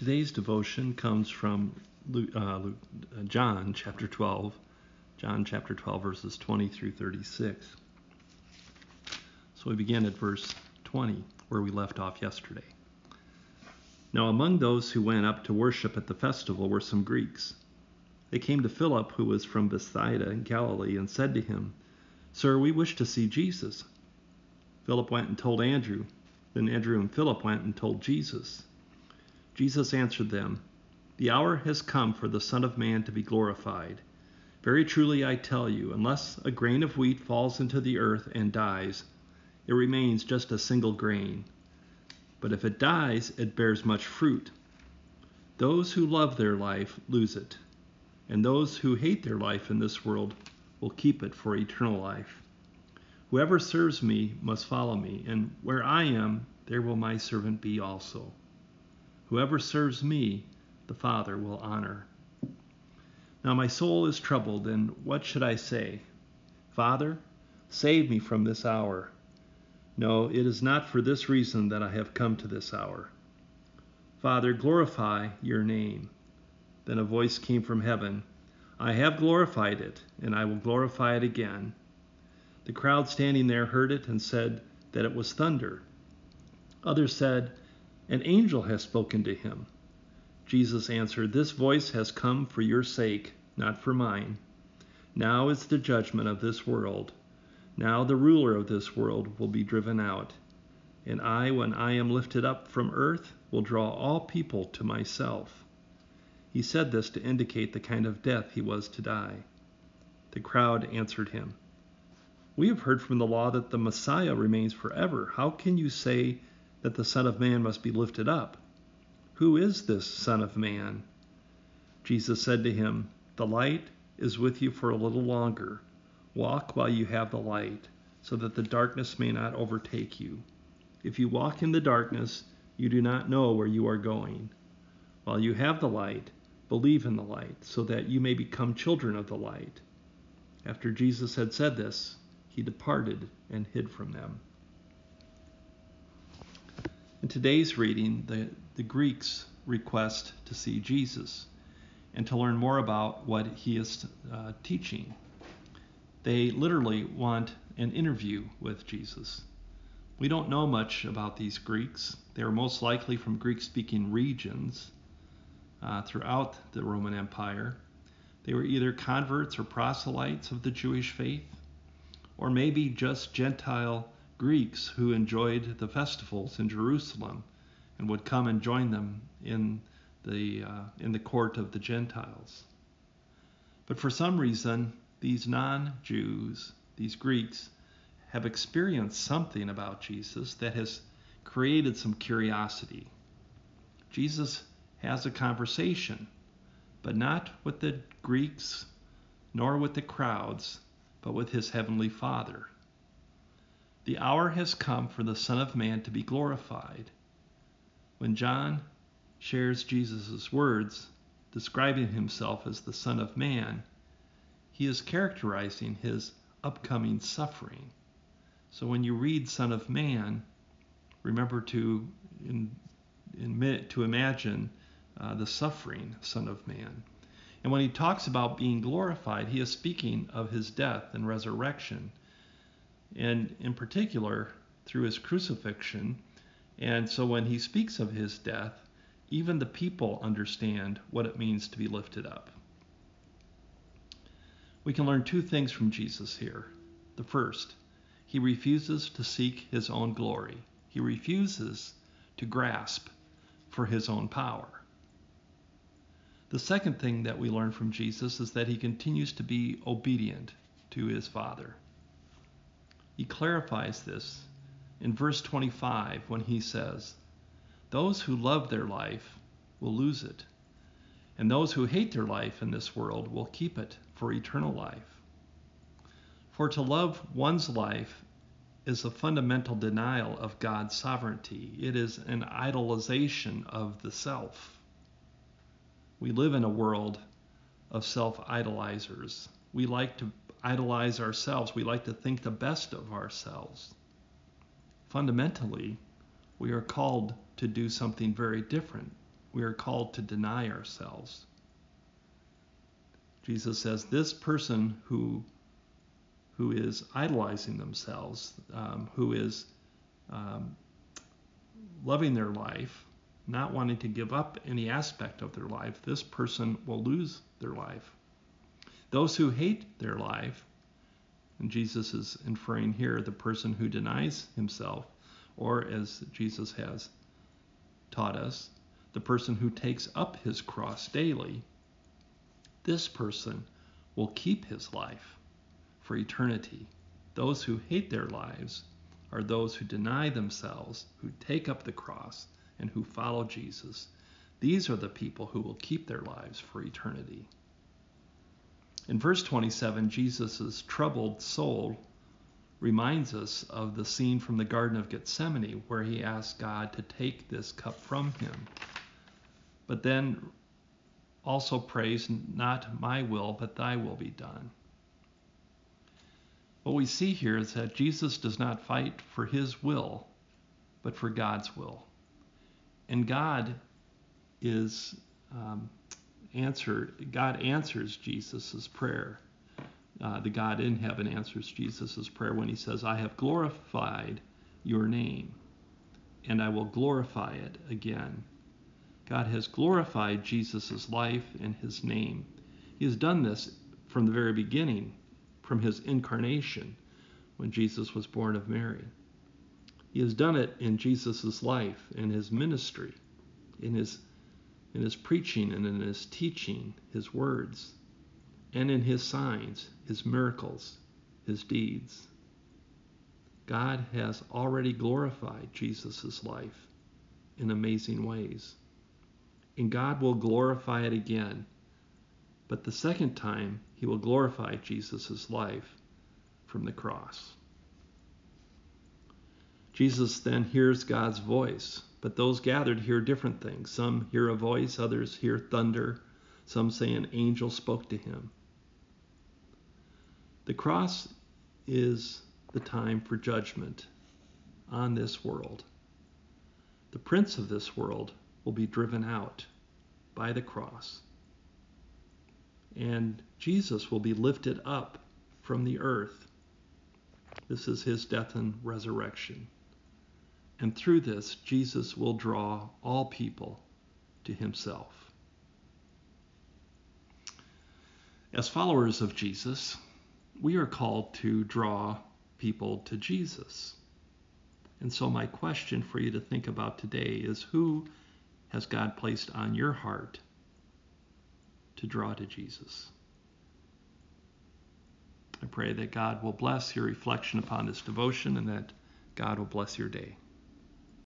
Today's devotion comes from Luke, uh, Luke, uh, John chapter 12, John chapter 12, verses 20 through 36. So we begin at verse 20, where we left off yesterday. Now, among those who went up to worship at the festival were some Greeks. They came to Philip, who was from Bethsaida in Galilee, and said to him, Sir, we wish to see Jesus. Philip went and told Andrew. Then Andrew and Philip went and told Jesus. Jesus answered them, The hour has come for the Son of Man to be glorified. Very truly I tell you, unless a grain of wheat falls into the earth and dies, it remains just a single grain. But if it dies, it bears much fruit. Those who love their life lose it, and those who hate their life in this world will keep it for eternal life. Whoever serves me must follow me, and where I am, there will my servant be also. Whoever serves me, the Father will honor. Now my soul is troubled, and what should I say? Father, save me from this hour. No, it is not for this reason that I have come to this hour. Father, glorify your name. Then a voice came from heaven I have glorified it, and I will glorify it again. The crowd standing there heard it and said that it was thunder. Others said, an angel has spoken to him. Jesus answered, This voice has come for your sake, not for mine. Now is the judgment of this world. Now the ruler of this world will be driven out. And I, when I am lifted up from earth, will draw all people to myself. He said this to indicate the kind of death he was to die. The crowd answered him, We have heard from the law that the Messiah remains forever. How can you say that the Son of Man must be lifted up. Who is this Son of Man? Jesus said to him, The light is with you for a little longer. Walk while you have the light, so that the darkness may not overtake you. If you walk in the darkness, you do not know where you are going. While you have the light, believe in the light, so that you may become children of the light. After Jesus had said this, he departed and hid from them. In today's reading, the, the Greeks request to see Jesus and to learn more about what he is uh, teaching. They literally want an interview with Jesus. We don't know much about these Greeks. They are most likely from Greek speaking regions uh, throughout the Roman Empire. They were either converts or proselytes of the Jewish faith, or maybe just Gentile Greeks who enjoyed the festivals in Jerusalem and would come and join them in the, uh, in the court of the Gentiles. But for some reason, these non Jews, these Greeks, have experienced something about Jesus that has created some curiosity. Jesus has a conversation, but not with the Greeks nor with the crowds, but with his heavenly Father. The hour has come for the Son of Man to be glorified. When John shares Jesus' words, describing himself as the Son of Man, he is characterizing his upcoming suffering. So when you read Son of Man, remember to in, in, to imagine uh, the suffering Son of Man. And when he talks about being glorified, he is speaking of his death and resurrection and in particular through his crucifixion. And so when he speaks of his death, even the people understand what it means to be lifted up. We can learn two things from Jesus here. The first, he refuses to seek his own glory, he refuses to grasp for his own power. The second thing that we learn from Jesus is that he continues to be obedient to his Father. He clarifies this in verse 25 when he says, Those who love their life will lose it, and those who hate their life in this world will keep it for eternal life. For to love one's life is a fundamental denial of God's sovereignty. It is an idolization of the self. We live in a world of self idolizers. We like to idolize ourselves. We like to think the best of ourselves. Fundamentally, we are called to do something very different we are called to deny ourselves. Jesus says this person who who is idolizing themselves, um, who is um, loving their life, not wanting to give up any aspect of their life, this person will lose their life. Those who hate their life, and Jesus is inferring here the person who denies himself, or as Jesus has taught us, the person who takes up his cross daily, this person will keep his life for eternity. Those who hate their lives are those who deny themselves, who take up the cross, and who follow Jesus. These are the people who will keep their lives for eternity. In verse 27, Jesus' troubled soul reminds us of the scene from the Garden of Gethsemane where he asked God to take this cup from him. But then also prays, Not my will, but thy will be done. What we see here is that Jesus does not fight for his will, but for God's will. And God is um, answer. God answers Jesus' prayer. Uh, the God in heaven answers Jesus' prayer when he says, I have glorified your name, and I will glorify it again. God has glorified Jesus' life and his name. He has done this from the very beginning from his incarnation when Jesus was born of Mary. He has done it in Jesus' life, in his ministry, in his, in his preaching and in his teaching, his words, and in his signs, his miracles, his deeds. God has already glorified Jesus' life in amazing ways. And God will glorify it again but the second time, he will glorify Jesus' life from the cross. Jesus then hears God's voice, but those gathered hear different things. Some hear a voice, others hear thunder, some say an angel spoke to him. The cross is the time for judgment on this world. The prince of this world will be driven out by the cross and Jesus will be lifted up from the earth. This is his death and resurrection. And through this, Jesus will draw all people to himself. As followers of Jesus, we are called to draw people to Jesus. And so, my question for you to think about today is who has God placed on your heart to draw to Jesus. I pray that God will bless your reflection upon this devotion and that God will bless your day.